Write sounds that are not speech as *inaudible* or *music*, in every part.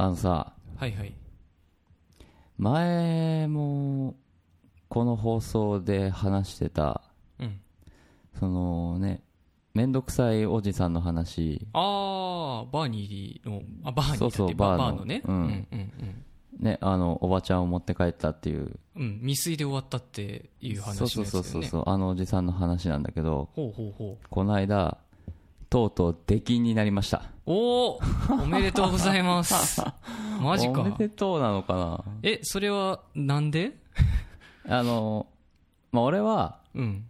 あのさ、はいはい。前も、この放送で話してた、うん。そのね、めんどくさいおじさんの話、あー、バーニーの、あ、バーニーだってそうそうババーーのね？うんうんうんね、あの、おばちゃんを持って帰ったっていう、うん。うん。未遂で終わったっていう話のそうやつだよね。そうそうそうそう、あのおじさんの話なんだけど、ほうほうほう。この間、とうとう出禁になりました。おーおめでとうございます。*laughs* マジおめか。でとうなのかな？え、それは、なんで？*laughs* あの、まあ、俺は、うん。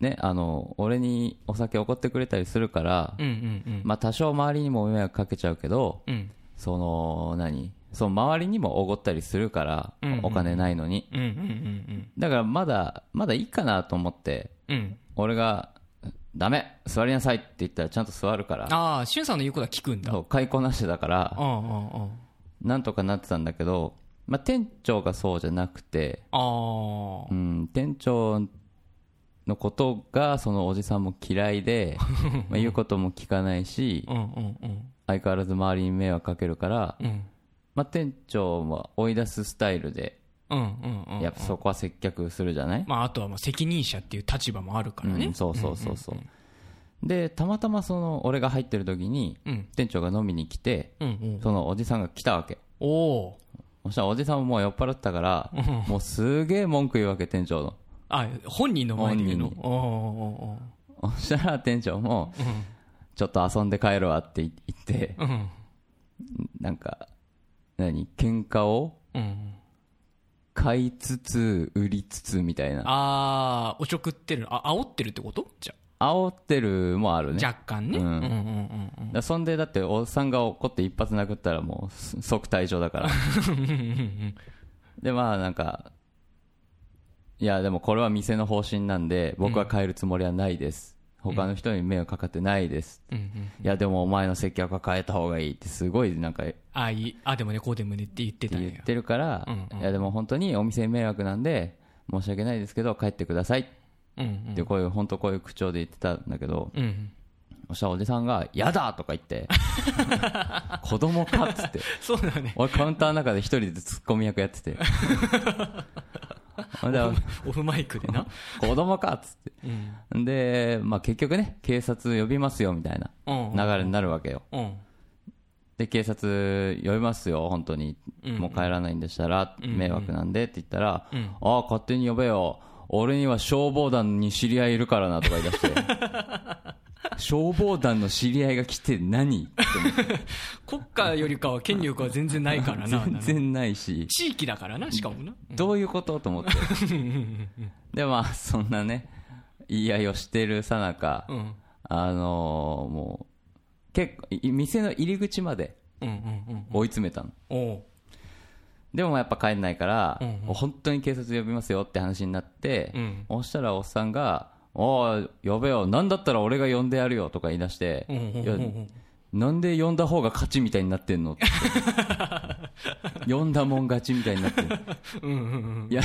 ね、あの、俺にお酒おごってくれたりするから、うんうんうん。まあ、多少周りにも迷惑かけちゃうけど、うん。その、何？その周りにもおごったりするから、うんうんお金ないのに。うんうんうんだからまだ、まだいいかなと思って、うん。うん。俺が、ダメ座りなさいって言ったらちゃんと座るから、ああ、しゅんさんの言うことは聞くんだ。そう買いこなしてたから、なんとかなってたんだけど、まあ、店長がそうじゃなくて、あ。うん、店長のことがそのおじさんも嫌いで、*laughs* まあ、言うことも聞かないし、うんうんうん。相変わらず周りに迷惑かけるから、うん。まあ、店長は追い出すスタイルで。やっぱそこは接客するじゃない、まあ、あとはまあ責任者っていう立場もあるからね。うん、そうそうそうそう、でたまたまその俺が入ってる時にうん。店長が飲みに来て。そのおじさんが来たわけ。おお。そしたらおじさんももう酔っ払ってたからもうすげえ文句言うわけ店長の。あ、本人の前で言うの？おーおーおーそしたら店長もちょっと遊んで帰るわって言って。なんか何？喧嘩を？うん。買いつつ売りつつみたいな。ああ、おちょくってる。あ、煽ってるってこと？じゃ煽ってるもあるね。若干ね。ううんんうんうんうん。だからそんでだっておっさんが怒って一発殴ったらもうす即退場だから。*laughs* でまあなんかいやでもこれは店の方針なんで僕は変えるつもりはないです、他の人に迷惑かかってないです、うんうん。いやでもお前の接客は変えた方がいいってすごいなんかあ、いい。あ、でもね、こうでもねって言ってた言ってるから、うんうんいやでも本当にお店に迷惑なんで申し訳ないですけど帰ってくださいっ。てこういう本当こういう口調で言ってたんだけど、うん。そしたらおじさんが「やだ!」とか言って *laughs*「子供か」っつって *laughs* そうだね。俺カウンターの中で一人でツッコミ役やってて *laughs* *laughs* オフマイクでな。*laughs* 子供かっつってうん。で、まあ、結局ね警察呼びますよみたいなうん。流れになるわけようん。で警察呼びますよ本当にうんもう帰らないんでしたらうん迷惑なんでって言ったらうんああ勝手に呼べよ俺には消防団に知り合いいるからなとか言い出して *laughs* 消防団の知り合いが来て何？って思って国家よりかは権力は全然ないからな。全然ないし地域だからな、しかもな。どういうこと？と思って *laughs* でまあそんなね言い合いをしてるさなかうん。あのーもう結構い店の入り口までうんうんうん。追い詰めたのおう。でもやっぱ帰んないから、うんうん本当に警察呼びますよって話になって、うんそしたらおっさんが「おい呼べよ。なんだったら俺が呼んでやるよ」とか言い出していやなんで呼んだ方が勝ちみたいになってんの？って呼んだもん勝ちみたいになってるうんうんうん。いや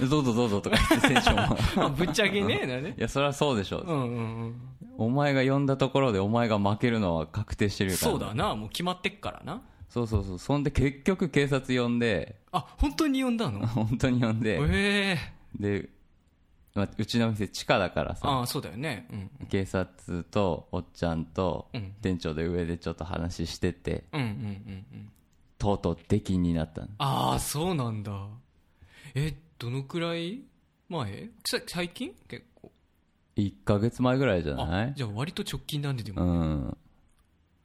どうぞどうぞとか言ってテンションもま *laughs* あ、ぶっちゃけね、だね。いやそりゃそうでしょ、う。んうんうん。お前が呼んだところでお前が負けるのは確定してるから。そうだな、もう決まってっからな。そうそうそう。そんで結局警察呼んで。あ、本当に呼んだの？*laughs* 本当に呼んで、ええ。で、まあ、うちの店地下だからさああ、そうだよね。うん。警察とおっちゃんとうん店長で上でちょっと話しててうんうんうんうん。とうとう出禁になったのああ、そうなんだ。え、どのくらい？前？さ最近？結構。1ヶ月前ぐらいじゃなあい、じゃあ割と直近なんででうも。ん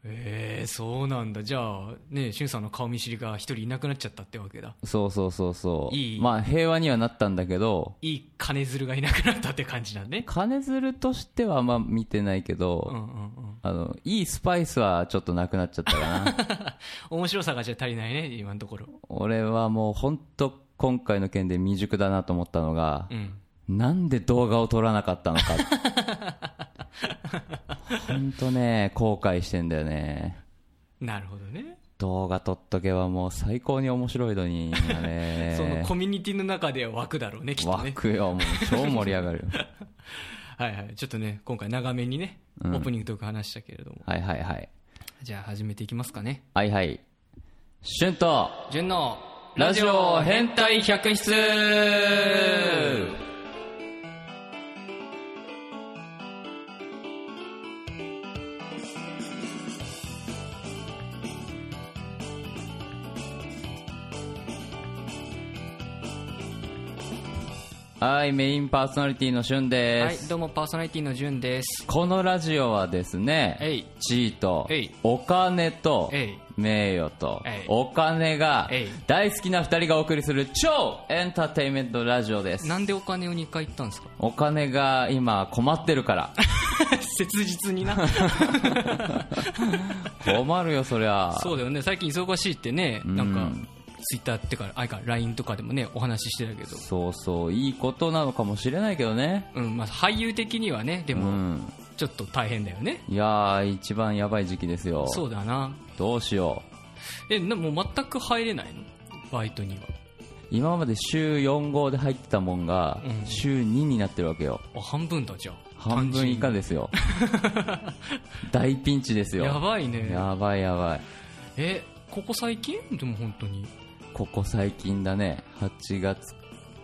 ええそうなんだ。じゃあ、ね、しゅんさんの顔見知りが一人いなくなっちゃったってわけだ。そうそうそうそういいまあ平和にはなったんだけどいい金づるがいなくなったって感じなんね。金づるとしてはあんま見てないけど、うんうんうん。あのいいスパイスはちょっとなくなっちゃったかな *laughs* 面白さがじゃ足りないね、今のところ。俺はもう本当今回の件で未熟だなと思ったのがう、ん。なんで動画を撮らなかったのか *laughs* *laughs* 本当ね後悔してんだよねなるほどね。動画撮っとけばもう最高に面白いのにね *laughs* そのコミュニティの中では湧くだろうね、きっとね。湧くよもう超盛り上がるよ *laughs* はいはい。ちょっとね、今回長めにね、うんオープニングトーク話したけれども。はいはいはいじゃあ始めていきますかね。はいはいシュンと純のラジオ変態百室はい、メインパーソナリティのシュンです。はいどうもパーソナリティの純です。このラジオはですね、地位とお金と名誉とお金が大好きな2人がお送りする超エンターテインメントラジオです。なんでお金を2回言ったんですか？お金が今困ってるから。*laughs* 切実にな。*laughs* 困るよそりゃ。そうだよね。最近忙しいってねうんなん。かツイッターってかあれか LINE とかでもねお話ししてたけど。そうそういいことなのかもしれないけどね。うんまあ俳優的にはねでうもん。ちょっと大変だよね。いやー一番やばい時期ですよ。そうだな。どうしよう。えなもう全く入れないの？バイトには。今まで週4号で入ってたもんがうん。週2になってるわけよ。あ半分だじゃあ。半分以下ですよ。大ピンチですよ。やばいね。やばいやばい。えここ最近？でも本当にここ最近だね。8月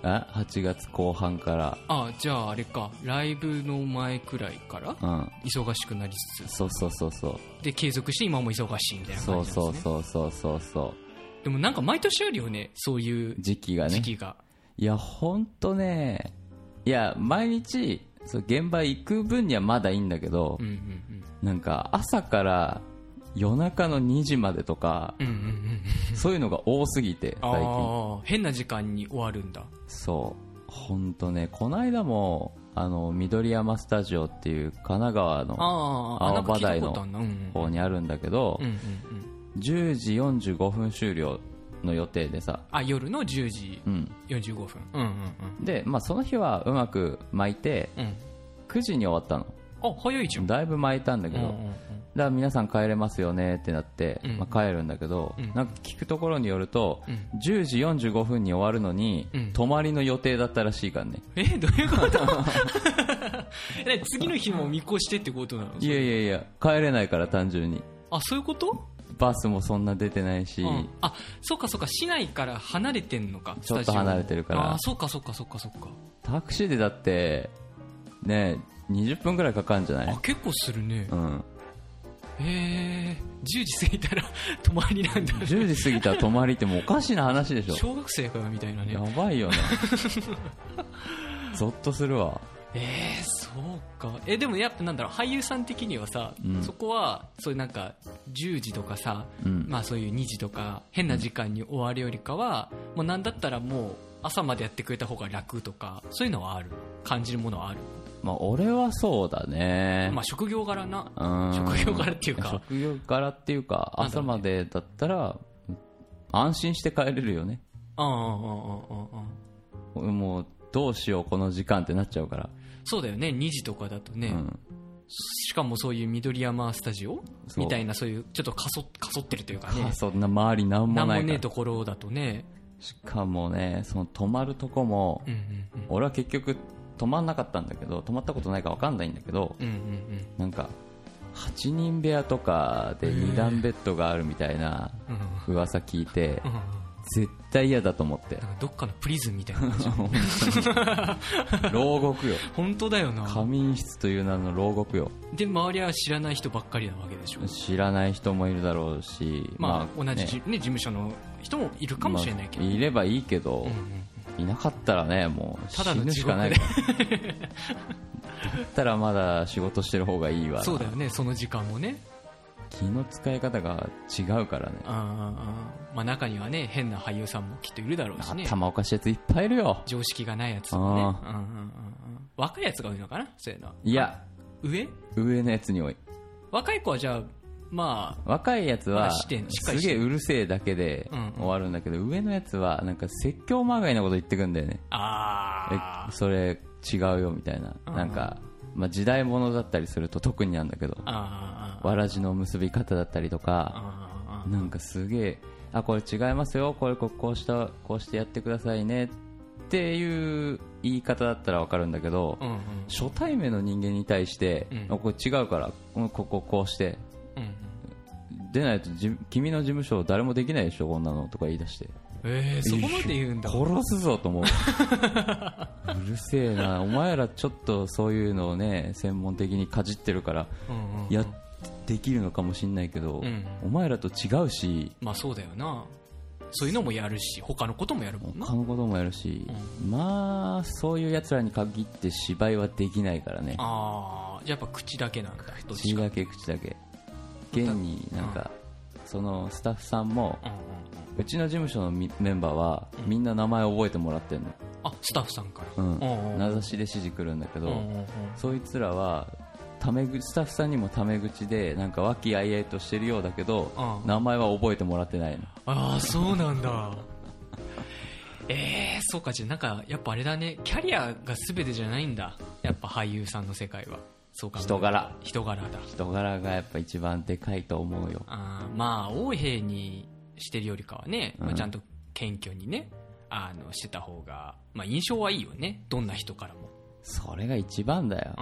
あ？8月後半かあじゃああれか。ライブの前くらいかららうん。忙しくなりつつ。そうそうそうそう。で継続して今も忙しいみたいなそう感じなんですね。そうそうそうそうそうでもなんか毎年あるよね。そういう時期がね。時期が、いやほんとね。いや毎日そう現場行く分にはまだいいんだけど、うんうん。なんか朝から夜中の2時までとかうんうんうんうん。そういうのが多すぎて最近。変な時間に終わるんだ。そう。本当ねこの間もあの緑山スタジオっていう神奈川の青葉台の方にあるんだけど、うんうんうん。10時45分終了の予定でさ、あ夜の10時うん、45分。うんうんで、まあ、その日はうまく巻いてうん。うん9時に終わったの。あ早いじゃん。だいぶ巻いたんだけど、うんうんうんら皆さん帰れますよねってなって、うん。まあ、帰るんだけど、うん。なんか聞くところによると、うん。10時45分に終わるのに、うん。泊まりの予定だったらしいからね。えどういうこと？*laughs* え次の日も見越してってことなの？いやいやいや帰れないから単純に。あそういうこと？バスもそんな出てないし、うん。あそうかそうか市内から離れてんのかちょっと離れてるから。あそうかそうかそうかそうか。タクシーでだってね20分ぐらいかかるんじゃない？あ結構するね。うんへえ10時過ぎたら *laughs* 泊まりなんだ。10時過ぎたら泊まりってもうおかしな話でしょ。小学生かよみたいなね。やばいよね。ゾッとするわ。えー、そうか。えでもやっぱなんだろう俳優さん的にはさ、うん。そこはそういうなんか10時とかさ、うん。まあそういう2時とか変な時間に終わるよりかは、もうなんだったらもう朝までやってくれた方が楽とかそういうのはある？感じるものはある、まあ、俺はそうだね。まあ、職業柄な。職業柄っていうか。職業柄っていうか、朝までだったら、安心して帰れるよね。ああ、ああ、ああ、もう、どうしよう、この時間ってなっちゃうから。そうだよね、2時とかだとね。うん、しかもそういう緑山スタジオ？みたいな、そういう、ちょっとかそ、かそってるというかね。そんな周り何もないか。もねえところだとね。しかもね、その泊まるとこも、うんうんうん、俺は結局泊まんなかったんだけど泊まったことないか分かんないんだけどうんうんうん。なんか8人部屋とかで2段ベッドがあるみたいな噂聞いてうん。うん絶対嫌だと思って。どっかのプリズンみたいな感じ。*laughs* 牢獄よ。本当だよな。仮眠室という名の牢獄よ。で周りは知らない人ばっかりなわけでしょ。知らない人もいるだろうしまあ、同じねじ、ね、事務所の人もいるかもしれないけど、まあいればいいけど、うんうんいなかったらねもうただの死ぬしかない *laughs* からだったらまだ仕事してる方がいいわな。そうだよねその時間もね。気の使い方が違うからね。あまあ、中にはね変な俳優さんもきっといるだろうしね。頭おかしいやついっぱいいるよ。常識がないやつもね、うん。あうんうんうん、若いやつが多いのかなそういうのは。いや。上？上のやつに多い。若い子はじゃあまあ若いやつはすげえうるせえだけで終わるんだけど、上のやつはなんか説教まがいなこと言ってくんだよね。あえそれ違うよみたいな。うん。なんか、まあ、時代物だったりすると特になんだけど。わらじの結び方だったりとかなんかすげえあこれ違いますよ。これここうしたこうしてやってくださいね。っていう言い方だったらわかるんだけど、うんうん。初対面の人間に対して、うん。あこれ違うからこここうしてうん出ないとじ君の事務所誰もできないでしょこんなのとか言い出して。えー、そこまで言うんだ。殺すぞと思う。*laughs* うるせえな。お前らちょっとそういうのをね専門的にかじってるからうんうんやできるのかもしんないけど、うん。お前らと違うし。まあそうだよな。そういうのもやるし他のこともやるもんな。他のこともやるし、まあそういうやつらに限って芝居はできないからね。ああやっぱ口だけなんだ口だけ口だけ現になんか、そのスタッフさんもうちの事務所のみメンバーはみんな名前覚えてもらってるの、あスタッフさんか。らうん名指しで指示来るんだけど、そいつらはタメ口スタッフさんにもタメ口でなんか和気あいあいとしてるようだけど、うん。名前は覚えてもらってないの。ああそうなんだ。え *laughs* えー、そうかじゃあなんかやっぱあれだね。キャリアが全てじゃないんだ。やっぱ俳優さんの世界は人柄。人柄だ。人柄がやっぱ一番でかいと思うよ。あーまあ横兵にしてるよりかはね、まあ、うんちゃんと謙虚にねあのしてた方が、まあ、印象はいいよね。どんな人からも。それが一番だよ。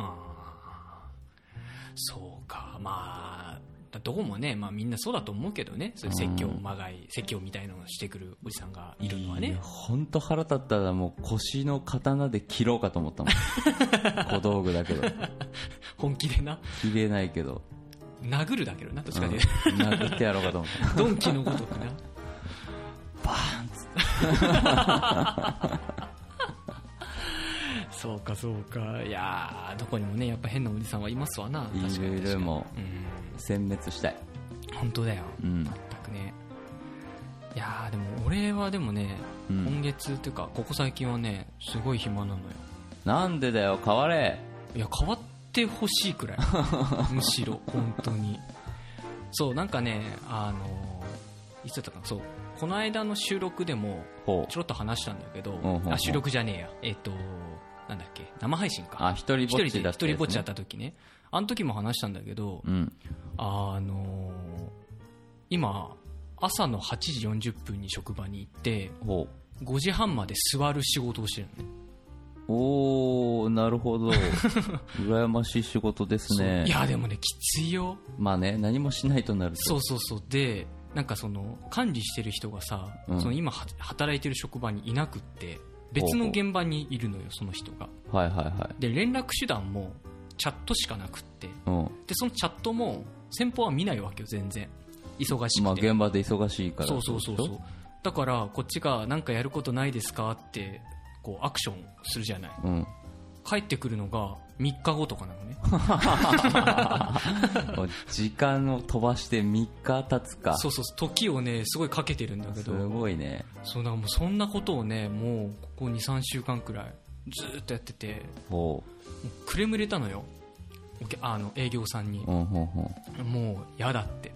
そうか。まあどこもね、まあ、みんなそうだと思うけどね。そういう説教うんまがい説教みたいなのをしてくるおじさんがいるのはね。本当腹立ったらもう腰の刀で切ろうかと思ったもん。*laughs* 小道具だけど。本気でな。切れないけど、殴るだけどなどっちうん。かで、殴ってやろうかと思った。*laughs* ドンキのごとくな。バーンっつって *laughs* そうかそうか。いやーどこにもねやっぱ変なおじさんはいますわな。確かにい確かに。るいるもうん。殲滅したい。本当だよ。うん。全くね。いやーでも俺はでもね、うん。今月っていうかここ最近はねすごい暇なのよ。なんでだよ変われ。いや変わってほしいくらい。*laughs* むしろ本当に。そうなんかねあのいつだったかな。そうこの間の収録でもちょろっと話したんだけど、あ収録じゃねえや。えっ、となんだっけ？生配信か。あ一人ぼっ一人でちだったっちだった時ね。あの時も話したんだけど、うん。あの今朝の8時40分に職場に行ってほ5時半まで座る仕事をしてるのね。うおおなるほど。*laughs* 羨ましい仕事ですね。いやでもねきついよ。まあね何もしないとなると。そうそうそう。でなんかその管理してる人がさ、うん。その今は働いてる職場にいなくって別の現場にいるのよその人が。はいはいはで連絡手段もチャットしかなくって。いうん。でそのチャットも先方は見ないわけよ全然。忙しまあくて、現場で忙しいからそうそうそうそう。だからこっちが何かやることないですか？ってこうアクションするじゃない。うん帰ってくるのが3日後とかなのね。*laughs* 時間を飛ばして3日経つか。そうそう時をねすごいかけてるんだけすどごいね。そうだからもうそんなことをねもうここ23週間くらいずーっとやってて。ほもうクレーム入れたのよ。あの営業さんに。ううんうんう。んもう嫌だって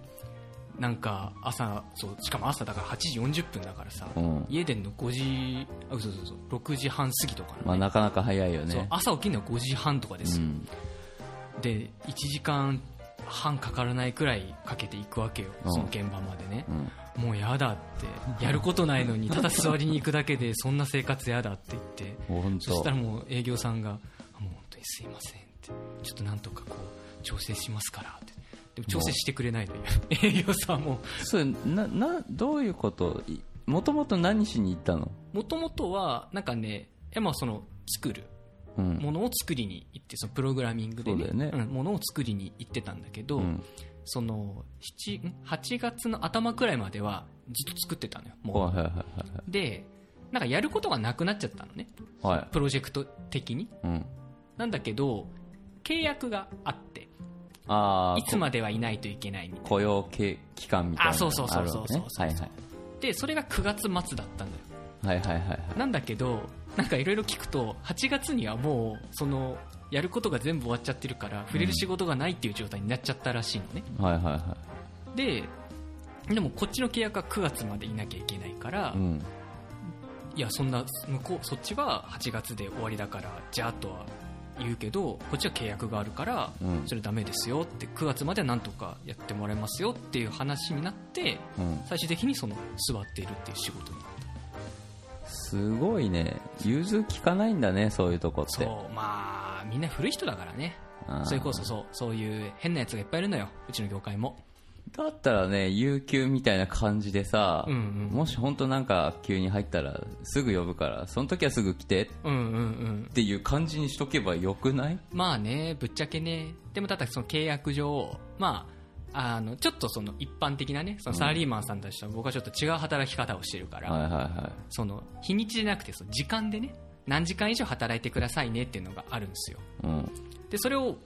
なんか朝そうしかも朝だから8時40分だからさ、うん。家出んの5時あそうそうそう6時半過ぎとかね。まあなかなか早いよね。朝起きるのは5時半とかです。よ、うん。で1時間半かからないくらいかけていくわけよ、うん。その現場までね。う、ん。もう嫌だってやることないのに *laughs* ただ座りに行くだけでそんな生活嫌だって言って。そしたらもう営業さんがあもう本当にすいませんってちょっとなんとかこう調整しますからってでも調整してくれないのよ営業さんも。それななどういうこと？いもともと何しに行ったの？もともとはなんかねまあその作るうん。ものを作りに行ってそのプログラミングで、そうだよね。んものを作りに行ってたんだけど、うん。その7ん？8月の頭くらいまではずっと作ってたのよもはいはいはうでなんかやることがなくなっちゃったのね。はい。プロジェクト的に。うん。なんだけど契約があってああいつまではいないといけないみたいな。雇用期期間みたいなのあそうそうそうそうそうそう。はいはい。でそれが9月末だったんだよ。はいはいはいはい。なんだけどなんかいろいろ聞くと8月にはもうそのやることが全部終わっちゃってるから触れる仕事がないっていう状態になっちゃったらしいのね、はいはいはででもこっちの契約は9月までいなきゃいけないから、いうん。いやそんな向こうそっちは8月で終わりだからじゃあとは言うけどこっちは契約があるから、うん。それダメですよって9月まではなんとかやってもらいますよっていう話になってうん。最終的にその座っているっていう仕事になった。すごいね。融通聞かないんだねそういうとこって。そうまあみんな古い人だからね。それこそそうそういう変なやつがいっぱいいるのよ。うちの業界もだったらね、有給みたいな感じでさ、うんうん。もし本当なんか急に入ったらすぐ呼ぶから、その時はすぐ来てっうんうんうんていう感じにしとけばよくない？まあねぶっちゃけね。でもただその契約上まああのちょっとその一般的なねそのサラリーマンさんたちと僕はちょっと違う働き方をしてるから、はいはいはその日にちじゃなくてその時間でね何時間以上働いてくださいねっていうのがあるんですよ。い。うん。でそれを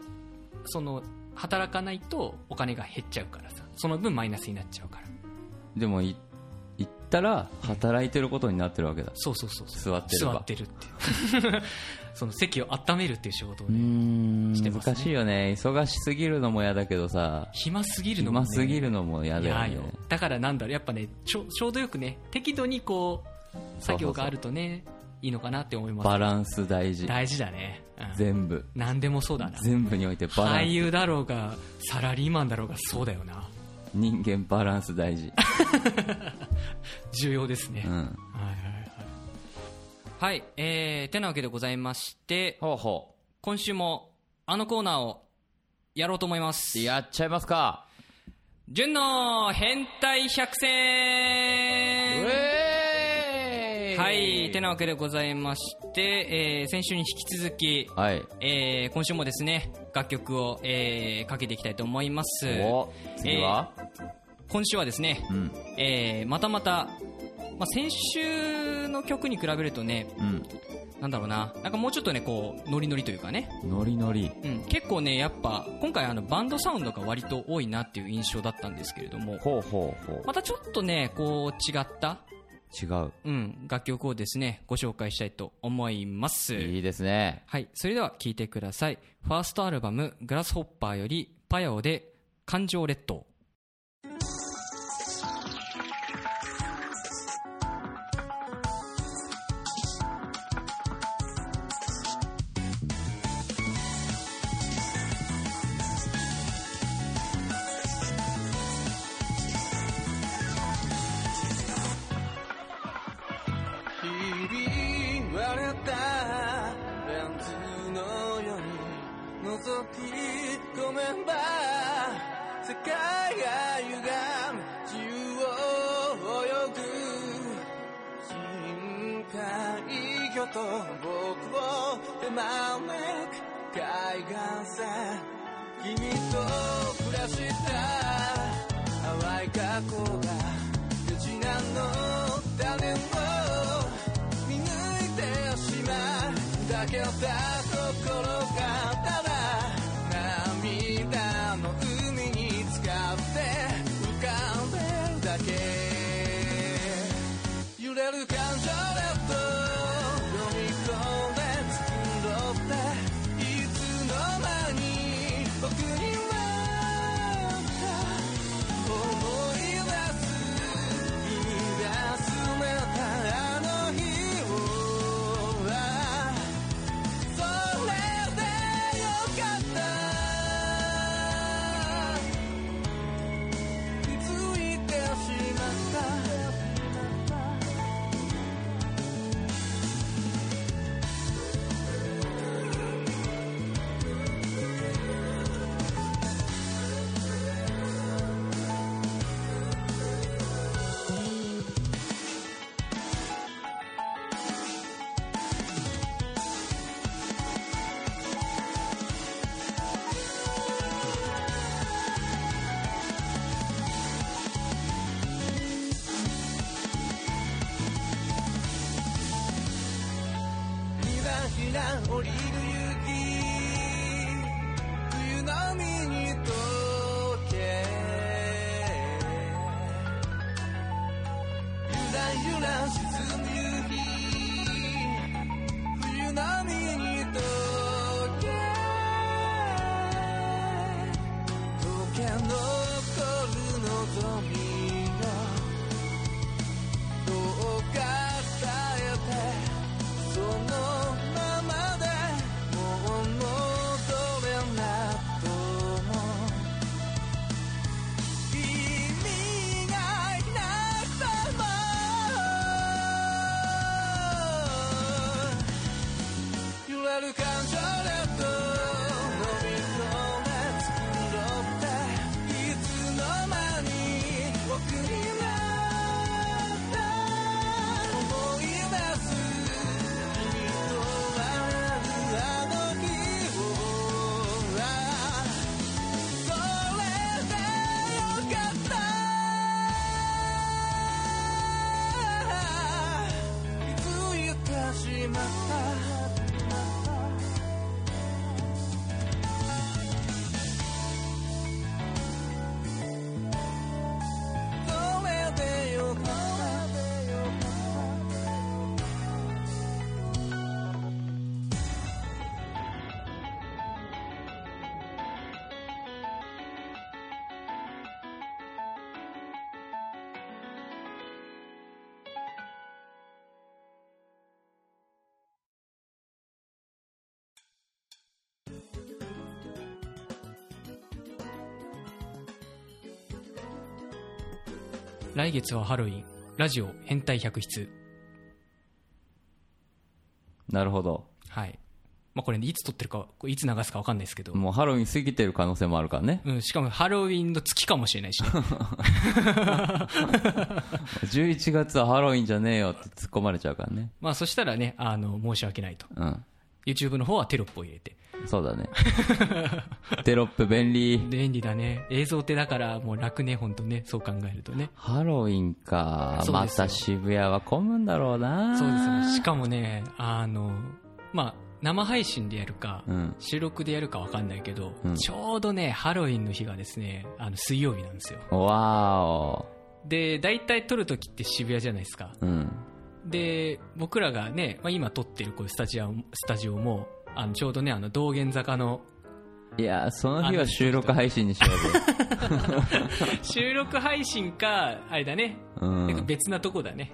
その働かないとお金が減っちゃうからさ。その分マイナスになっちゃうから。でもい、行ったら働いてることになってるわけだ。そうそうそうそう。座ってれば。座ってるっていう。*laughs* その席を温めるっていう仕事をね、ん、してますね。難しいよね。忙しすぎるのも嫌だけどさ、暇すぎるのも、ね、暇すぎるのも嫌だよね。だからなんだろうやっぱねちょちょうどよくね適度にこう。作業があるとねいいのかなって思いますバランス大事。大事だね、うん、全部。何でもそうだな全部においてバランス。俳優だろうがサラリーマンだろうがそうだよな人間バランス大事。*laughs* 重要ですね、うん。はいはいはいはいえー、てなわけでございましてほうほ今週もあのコーナーをやろうと思いますう。やっちゃいますか。純の変態百選えはい、てなわけでございまして、えー先週に引き続き、はい。えー今週もですね、楽曲を、えーかけていきたいと思います。お、次は、今週はですね、うん。えーまたまた、まあ、先週の曲に比べるとね、うん。なんだろうな、なんかもうちょっとね、こう、ノリノリというかね、ノリノリ。うん、結構ね、やっぱ、今回あの、バンドサウンドが割と多いなっていう印象だったんですけれども、ほうほうほまたちょっとね、こう、違った、う。違う。うん、楽曲をですね、ご紹介したいと思います。いいですね。はい、それでは聴いてください。ファーストアルバム、グラスホッパーより、パヤオで、感情列島。淡い過去が無事なの種も見抜いてしまうだけだひ来月はハロウィン。ラジオ変態百出。なるほど。はい。まあこれ、ね、いつ撮ってるかいつ流すか分かんないですけど、もうハロウィン過ぎてる可能性もあるからね。うん、しかもハロウィンの月かもしれないし。*laughs* ね11月はハロウィンじゃねえよって突っ込まれちゃうからね。まあそしたらねあの申し訳ないと。うん YouTube の方はテロップを入れて。そうだね。*laughs* テロップ便利。便利だね。映像ってだからもう楽ね本当ね。そう考えるとね。ハロウィンか。また渋谷は混むんだろうな。そうですね。しかもねあのまあ生配信でやるか、うん。収録でやるか分かんないけど、うん。ちょうどねハロウィンの日がですねあの水曜日なんですよ。わーお。で大体撮るときって渋谷じゃないですか。うんで僕らがね、まあ、今撮ってるこうスタジオスタジオもあのちょうどねあの道玄坂のいやその日は収録配信にしよ *laughs* 収録配信かあれだね、うぜうん。なんか別なとこだね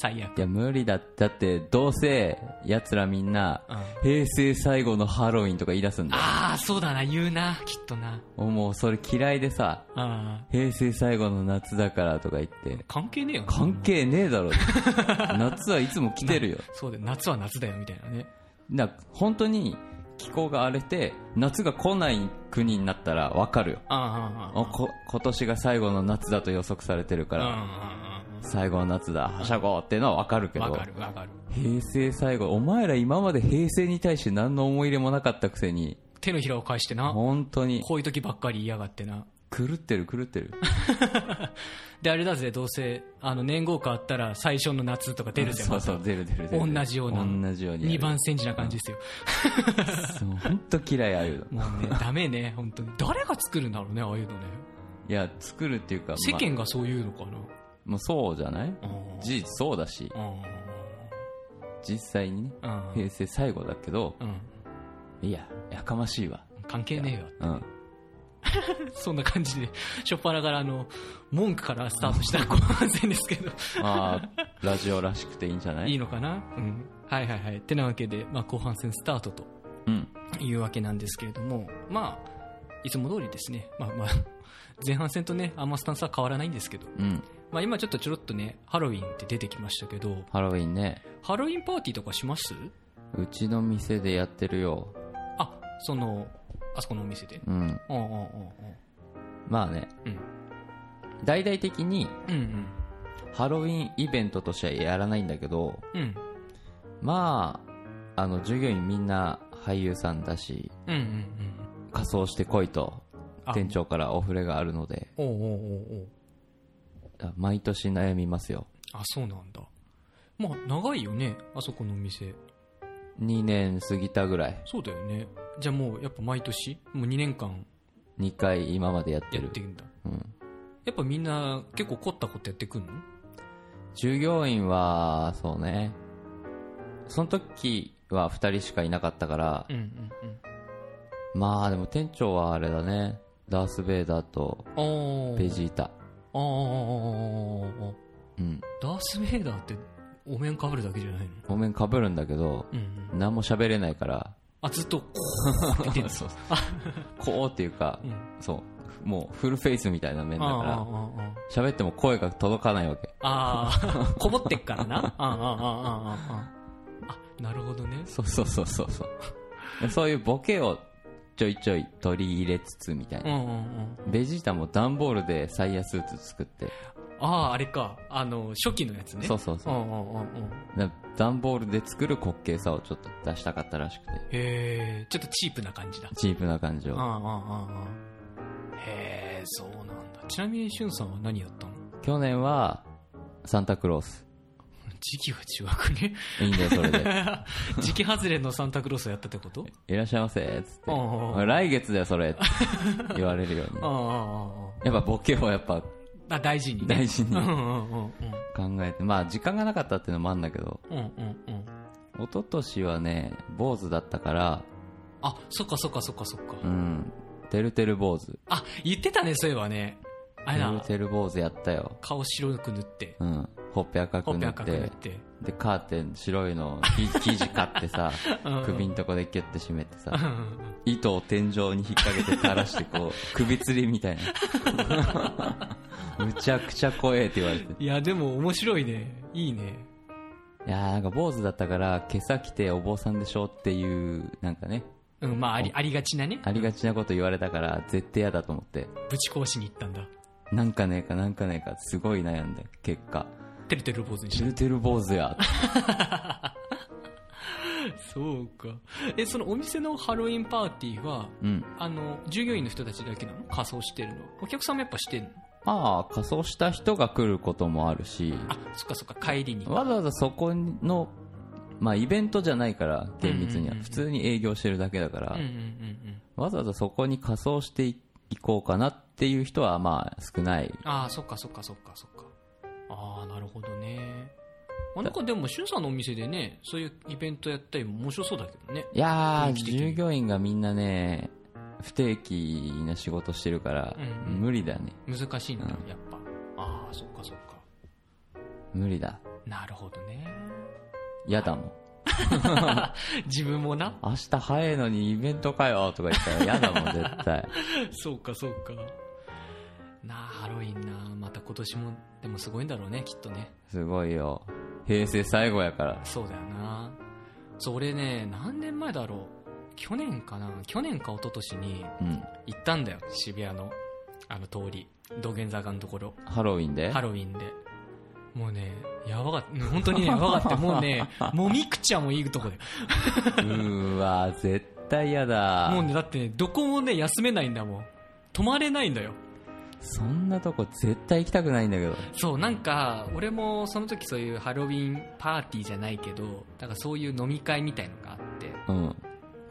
最悪。いや無理だ。だってどうせ奴らみんなうん。平成最後のハロウィンとか言い出すんだよ。ああそうだな言うなきっとな。もうそれ嫌いでさあ平成最後の夏だからとか言って。ー関係ねえよ。な関係ねえだろ。*laughs* 夏はいつも来てるよ。そう夏は夏だよみたいなね。な本当に気候が荒れて夏が来ない国になったら分かるよ。今年が最後の夏だと予測されてるから最後の夏だはしゃごうっていうのは分かるけわどかるわかる。平成最後お前ら今まで平成に対して何の思い入れもなかったくせに手のひらを返してな。本当に。こういう時ばっかり言いやがってな。狂ってる狂ってる。*laughs* であれだぜどうせあの年号変わったら最初の夏とか出るぜ *laughs* そうそうま出る出る出る。た同じような同じようにやる。2番煎じな感じですよ。そう本当嫌いああいうの。*laughs* もうねダメね本当に。誰が作るんだろうねああいうのね。いや作るっていうか世間がそういうのかな。まあもうそうじゃない？うん。事実そうだし。うん。実際にねうん。平成最後だけどうん。いややかましいわ。関係ねえよ。うん。*laughs* そんな感じで初っ端からあの文句からスタートした後半戦ですけど。ま *laughs* あラジオらしくていいんじゃない？いいのかな？うん。はいはいはい。てなわけで、まあ、後半戦スタートとうん。いうわけなんですけれどもまあいつも通りですね。まあまあ前半戦とねあんまスタンスは変わらないんですけど、うんまあ、今ちょっとちょろっとねハロウィンって出てきましたけどハロウィンね。ハロウィンパーティーとかします？うちの店でやってるよ。あそのあそこのお店で？うん。うんうんうんまあね。うん。大々的にうんうん。ハロウィンイベントとしてはやらないんだけどうん。まああの従業員みんな俳優さんだしうんうんうん。仮装してこいとあ。店長からお触れがあるので。おうおうおうおう。あ毎年悩みますよ。あそうなんだ。まあ長いよねあそこのお店。2年過ぎたぐらい。そうだよね。じゃあもうやっぱ毎年？もう2年間？2回今までやってる。やってるんだ。うん、やっぱみんな結構凝ったことやってくんの？従業員はそうね。その時は2人しかいなかったから。うんうんうん。まあでも店長はあれだね。ダース・ベイダーとベジータああ、うん。ダース・ベイダーってお面かぶるだけじゃないの？お面かぶるんだけど、うん、何も喋れないから。あ、ずっとこうってって *laughs* こうっていうか、うん、そう。もうフルフェイスみたいな面だから、喋っても声が届かないわけ。ああ、*laughs* こもってっからな？ああ、ああ、ああ、ああ。あ、なるほどね。そうそうそうそう。そういうボケをちょいちょい取り入れつつみたいな、うんうんうん。ベジータも段ボールでサイヤスーツ作って、あああれか。あの初期のやつね。そうそうそう。うんうんうんうん。だ段ボールで作る滑稽さをちょっと出したかったらしくて。へえちょっとチープな感じだ。チープな感じを。ああああああへえそうなんだ。ちなみにしゅんさんは何やったの？去年はサンタクロース時期は違くね？いいんだよそれで。*laughs* 時期外れのサンタクロースをやったってこと？いらっしゃいませっつって。来月だよそれって言われるように。*laughs* やっぱボケをやっぱああ大事にね。大事に。考えて。まあ時間がなかったっていうのもあるんだけど。うんうんうん。一昨年はね坊主だったから。あそっかそっかそっかそっか。うん。てるてる坊主。あ言ってたねそういえばね。あれてるだてる坊主やったよ。顔白く塗って。うんほっぺ赤く塗ってでカーテン白いのき *laughs* 生地買ってさうん。首んとこでキュッて締めてさ糸を天井に引っ掛けて垂らしてこう *laughs* 首吊りみたいな。むちゃくちゃ怖えって言われて。いやでも面白いね。いいね。いやーなんか坊主だったから今朝来てお坊さんでしょっていうなんかね。うんまあありありがちなね。ありがちなこと言われたから絶対嫌だと思って。ぶち壊しに行ったんだ。なんかねえかなんかねえかすごい悩んで結果てるてる坊主にしてるてる坊主やそうかえそのお店のハロウィンパーティーはうんあの従業員の人たちだけなの仮装してるのお客さんもやっぱしてんのまあ仮装した人が来ることもあるしあそっかそっか帰りにわざわざそこのまあイベントじゃないから厳密には普通に営業してるだけだから、うんうんうんわざわざそこに仮装していこうかなっていう人はまあ少ないああそっかそっかそっかそっかああなるほどね。あなんかでもしゅんさんのお店でねそういうイベントやったりも面白そうだけどね。いやー従業員がみんなね不定期な仕事してるから、うんうん。無理だね。難しいんだ、うん。やっぱ。ああそっかそっか。無理だ。なるほどね。嫌だもん。*laughs* 自分もな。明日早いのにイベントかよとか言ったら嫌だもん絶対。*laughs* そうかそうかなあハロウィンなまた今年もでもすごいんだろうねきっとね。すごいよ。平成最後やから。そうだよな。そう俺ね何年前だろう。去年かな。去年か一昨年にうん。行ったんだよ渋谷のあの通り。道玄坂のところ。ハロウィンで？ハロウィンで。もうねやばかった。本当にね *laughs* やばかった。もうねもみくちゃもいいとこでうーわ絶対嫌だ。もうねだってねどこもね休めないんだもん。泊まれないんだよそんなとこ絶対行きたくないんだけど。そうなんか俺もその時そういうハロウィンパーティーじゃないけどだからそういう飲み会みたいのがあって。うん。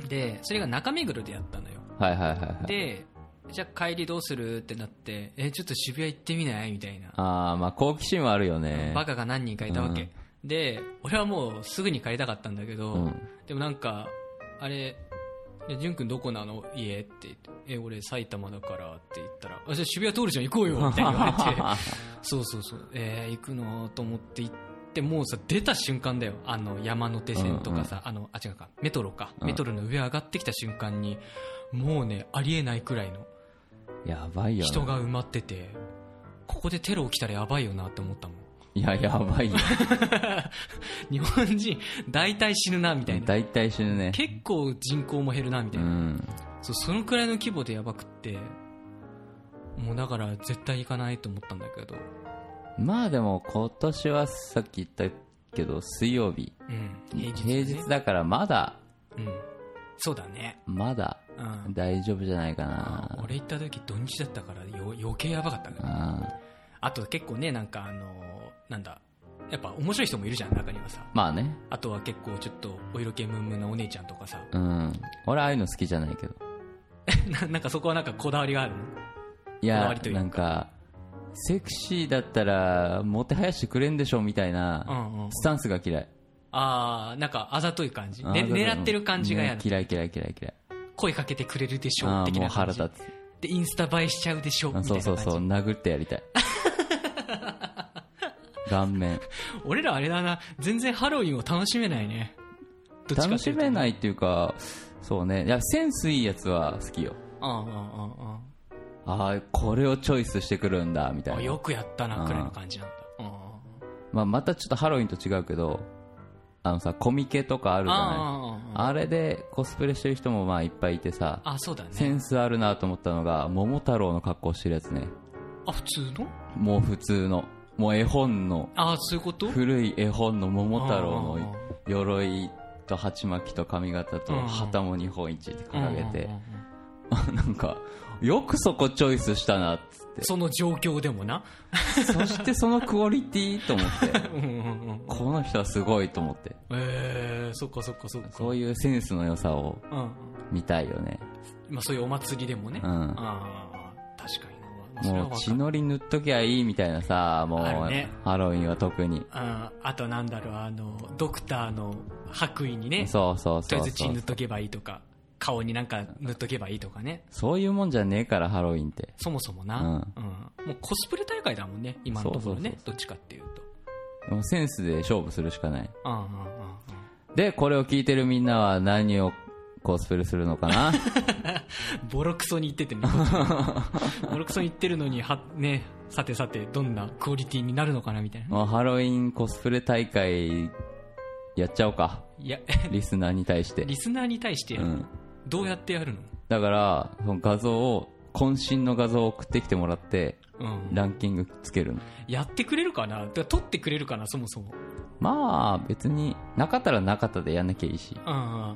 でそれが中目黒でやったのよ。はいはいはいはい。でじゃあ帰りどうするってなってえちょっと渋谷行ってみない？みたいな。ああまあ好奇心はあるよね。バカが何人かいたわけ、で俺はもうすぐに帰りたかったんだけど、うん。でもなんかあれえ淳君どこなの？家って言ってえ俺埼玉だからって言ったらあじゃあ渋谷通るじゃん行こうよみたいに言われて。*laughs* そうそうそうえー行くの？と思って行ってもうさ出た瞬間だよ。あの山手線とかさ、あのあ違うか。メトロか、うん。メトロの上上がってきた瞬間にもうねありえないくらいのやばいよな人が埋まっててここでテロ起きたらやばいよなって思ったもんいややばいよ *laughs* 日本人大体死ぬなみたいな。大体死ぬね。結構人口も減るなみたういな、ん。そうそのくらいの規模でやばくってもうだから絶対行かないと思ったんだけど。まあでも今年はさっき言ったけど水曜日。うん平日,、平日だからまだ。うん。そうだね。まだうん。大丈夫じゃないかな。俺行った時土日だったからよ余計やばかったからああと結構ねなんかあのなんだやっぱ面白い人もいるじゃん中にはさ。まあね。あとは結構ちょっとお色気ムンムンなお姉ちゃんとかさ。うん。俺ああいうの好きじゃないけど。*laughs* ななんかそこはなんかこだわりがあるの？いやいなんかセクシーだったらもてはやしてくれんでしょみたいなうんうんスタンスが嫌い。ああなんかあざとい感じ、ね、狙ってる感じがやる、ね嫌い嫌い嫌い嫌い。声かけてくれるでしょ的な感じ。腹立つ。でインスタ映えしちゃうでしょみたいあな感じ。そうそうそう。殴ってやりたい *laughs* 顔面。俺らあれだな。全然ハロウィンを楽しめないね。どっちか楽しめないっていうかそうね。いやセンスいいやつは好きよ。うんうんうんうんああこれをチョイスしてくるんだみたいな。あよくやったなくらいの感じなんだ。うん。うんうんまあ、またちょっとハロウィンと違うけどあのさコミケとかあるじゃない。ああ。あれでコスプレしてる人もまあいっぱいいてさあそうだね。センスあるなと思ったのが桃太郎の格好してるやつね。あ普通の？もう普通のもう絵本のあそういうこと？古い絵本の桃太郎うんうんうんの鎧と鉢巻きと髪型とうんうん旗も日本一って掲げてうんうんうん *laughs* なんかよくそこチョイスしたなっつってその状況でもな？そしてそのクオリティと思って *laughs* うんうんうん。この人はすごいと思ってえー、そっかそっかそっか。そういうセンスの良さをうん。見たいよねまあそういうお祭りでもね。うんああ、もう血のり塗っときゃいいみたいなさもう、ねハロウィンは特にああとなんだろう、あの、ドクターの白衣にね、そうそうとりあえずそうそう血塗っとけばいいとか、顔になんか塗っとけばいいとかね。そういうもんじゃねえからハロウィンってそもそもな。うんもうコスプレ大会だもんね、今のところねそうそう。どっちかっていうと。もうセンスで勝負するしかないうんうんうんうん。でこれを聞いてるみんなは何をコスプレするのかな？*laughs* ボロクソに言っててね。*laughs* ボロクソに言ってるのに、は、ね、さてさて、どんなクオリティになるのかなみたいな。もうハロウィンコスプレ大会やっちゃおうかいや、リスナーに対してリスナーに対してやる、うんどうやってやるの？だからその画像を渾身の画像を送ってきてもらってうん。ランキングつけるのやってくれるかな？撮ってくれるかな、そもそも。まあ別になかったらなかったでやんなきゃいいしうんうんうんうん。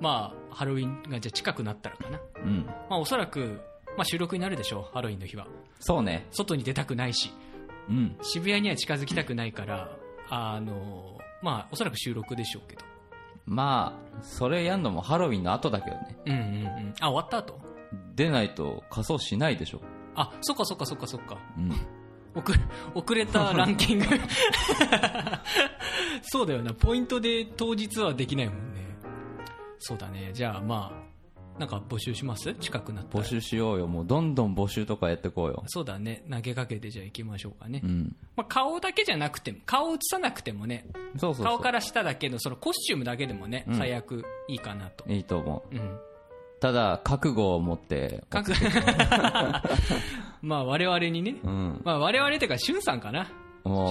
まあ、ハロウィンがじゃあ近くなったらかな。うん。まあおそらく、まあ収録になるでしょう、ハロウィンの日は。そうね。外に出たくないし、うん。渋谷には近づきたくないから、あの、まあおそらく収録でしょうけど。まあそれやんのもハロウィンの後だけどね。うんうんうん。あ、終わった後？出ないと仮装しないでしょ。あ、そっかそっかそっかそっか。うん。遅れ遅れた *laughs* ランキング。*laughs* そうだよな。ポイントで当日はできないもんねそうだね。じゃあまあなんか募集します？近くなったら。募集しようよ。もうどんどん募集とかやってこうよ。そうだね。投げかけてじゃあ行きましょうかね、うん。まあ、顔だけじゃなくても顔映さなくてもね。そうそうそう。顔から下だけのそのコスチュームだけでもね、うん。最悪いいかなと。いいと思う。うん。ただ覚悟を持って各まあ我々にね、うん。まあ我々っていうかしゅんさんかな。し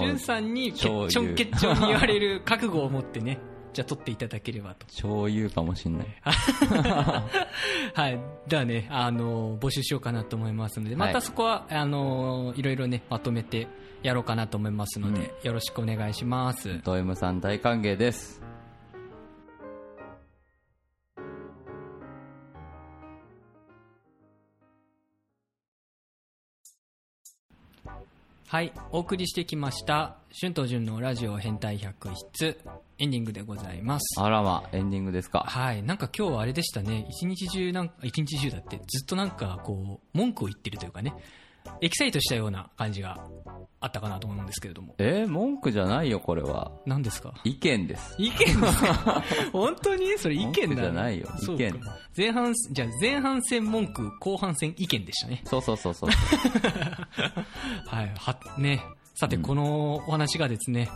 ゅんさんにちょんけっちょんに言われる覚悟を持ってね、じゃあ撮っていただければと。超言うかもしんないはい。で *laughs* はね、あの、募集しようかなと思いますので、またそこは、あの、いろいろね、まとめてやろうかなと思いますので、よろしくお願いします。ド M さん大歓迎ですはい。お送りしてきました、春と潤のラジオ変態百室、エンディングでございます。あらまエンディングですかはい。なんか今日はあれでしたね。一日中なんか、一日中だってずっとなんかこう、文句を言ってるというかね、エキサイトしたような感じがあったかなと思うんですけれども。えー文句じゃないよこれは何ですか？意見です意見ですか？*laughs* 本当にそれ意見文句だじゃないよ意見か前半、じゃあ前半戦文句、後半戦意見でしたね。そうそうそうそう *laughs* はい。は、ね。さて、このお話がですね、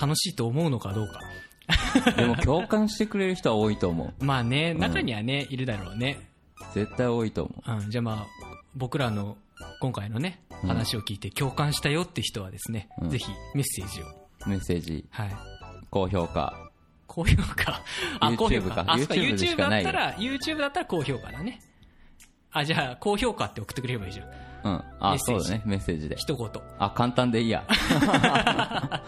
楽しいと思うのかどうか。*laughs* でも共感してくれる人は多いと思うまあね、中にはね、いるだろうね。絶対多いと思うん、じゃあまあ、僕らの今回のね、うん話を聞いて共感したよって人はですね、うんぜひメッセージを。うメッセージはい。高評価高評価？*laughs* あ、高評価。かあ、そうか、YouTube だったら、YouTube だったら高評価だね。あ、じゃあ、高評価って送ってくれればいいじゃん。うんメあそうだねメッセージで一言。あ簡単でいいや *laughs* 簡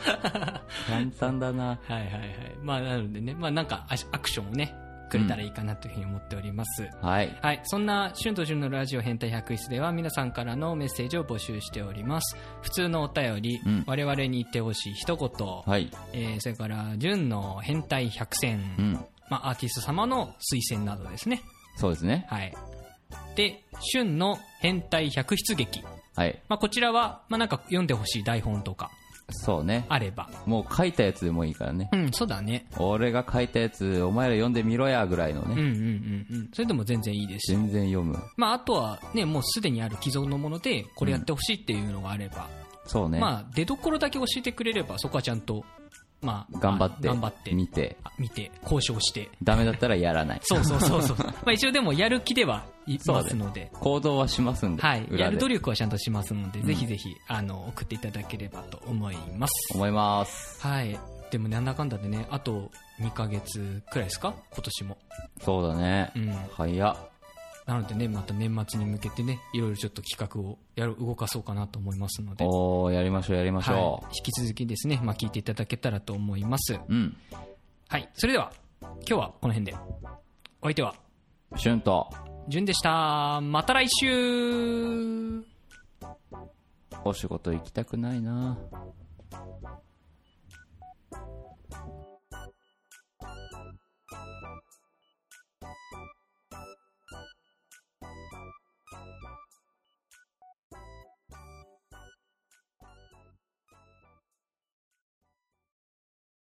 単だなはいはいはい。まあ、なのでね、まあなんか、アアクションをね、くれたらいいかなというふうに思っております。はいはい。そんな、春と潤のラジオ変態百室では皆さんからのメッセージを募集しております。普通のお便り、うん我々に言ってほしい一言、はいえーそれから、潤の変態百選、うんまあ、アーティスト様の推薦などですね。そうですねはい。で、春の変態百出劇。はいまあ、こちらは、まあ、なんか読んでほしい台本とかそうねあれば。もう書いたやつでもいいからねうん、そうだね。俺が書いたやつお前ら読んでみろやぐらいのねうんうんうんうん。それでも全然いいですし。全然読むまあ、あとはね、もうすでにある既存のもので、これやってほしいっていうのがあれば、そうねまあ、出どころだけ教えてくれれば、そこはちゃんと、まあ、頑張ってあ頑張って、見てあ見て、交渉して。ダメだったらやらないそうそうそうそう。*laughs* まあ一応でもやる気ではいますので、行動はしますんではい。やる努力はちゃんとしますので、ぜひぜひ、あの、送っていただければと思います。思いますはい。でもね、なんだかんだでね、あと2ヶ月くらいですか？今年も。そうだねうん。早っなのでね、また年末に向けてね、いろいろちょっと企画をやる、動かそうかなと思いますので、おーやりましょうやりましょはい。引き続きですね、まあ聞いていただけたらと思います。ううんはい。それでは、今日はこの辺で。お相手は、シュンとじゅんでした。また来週お仕事行きたくないな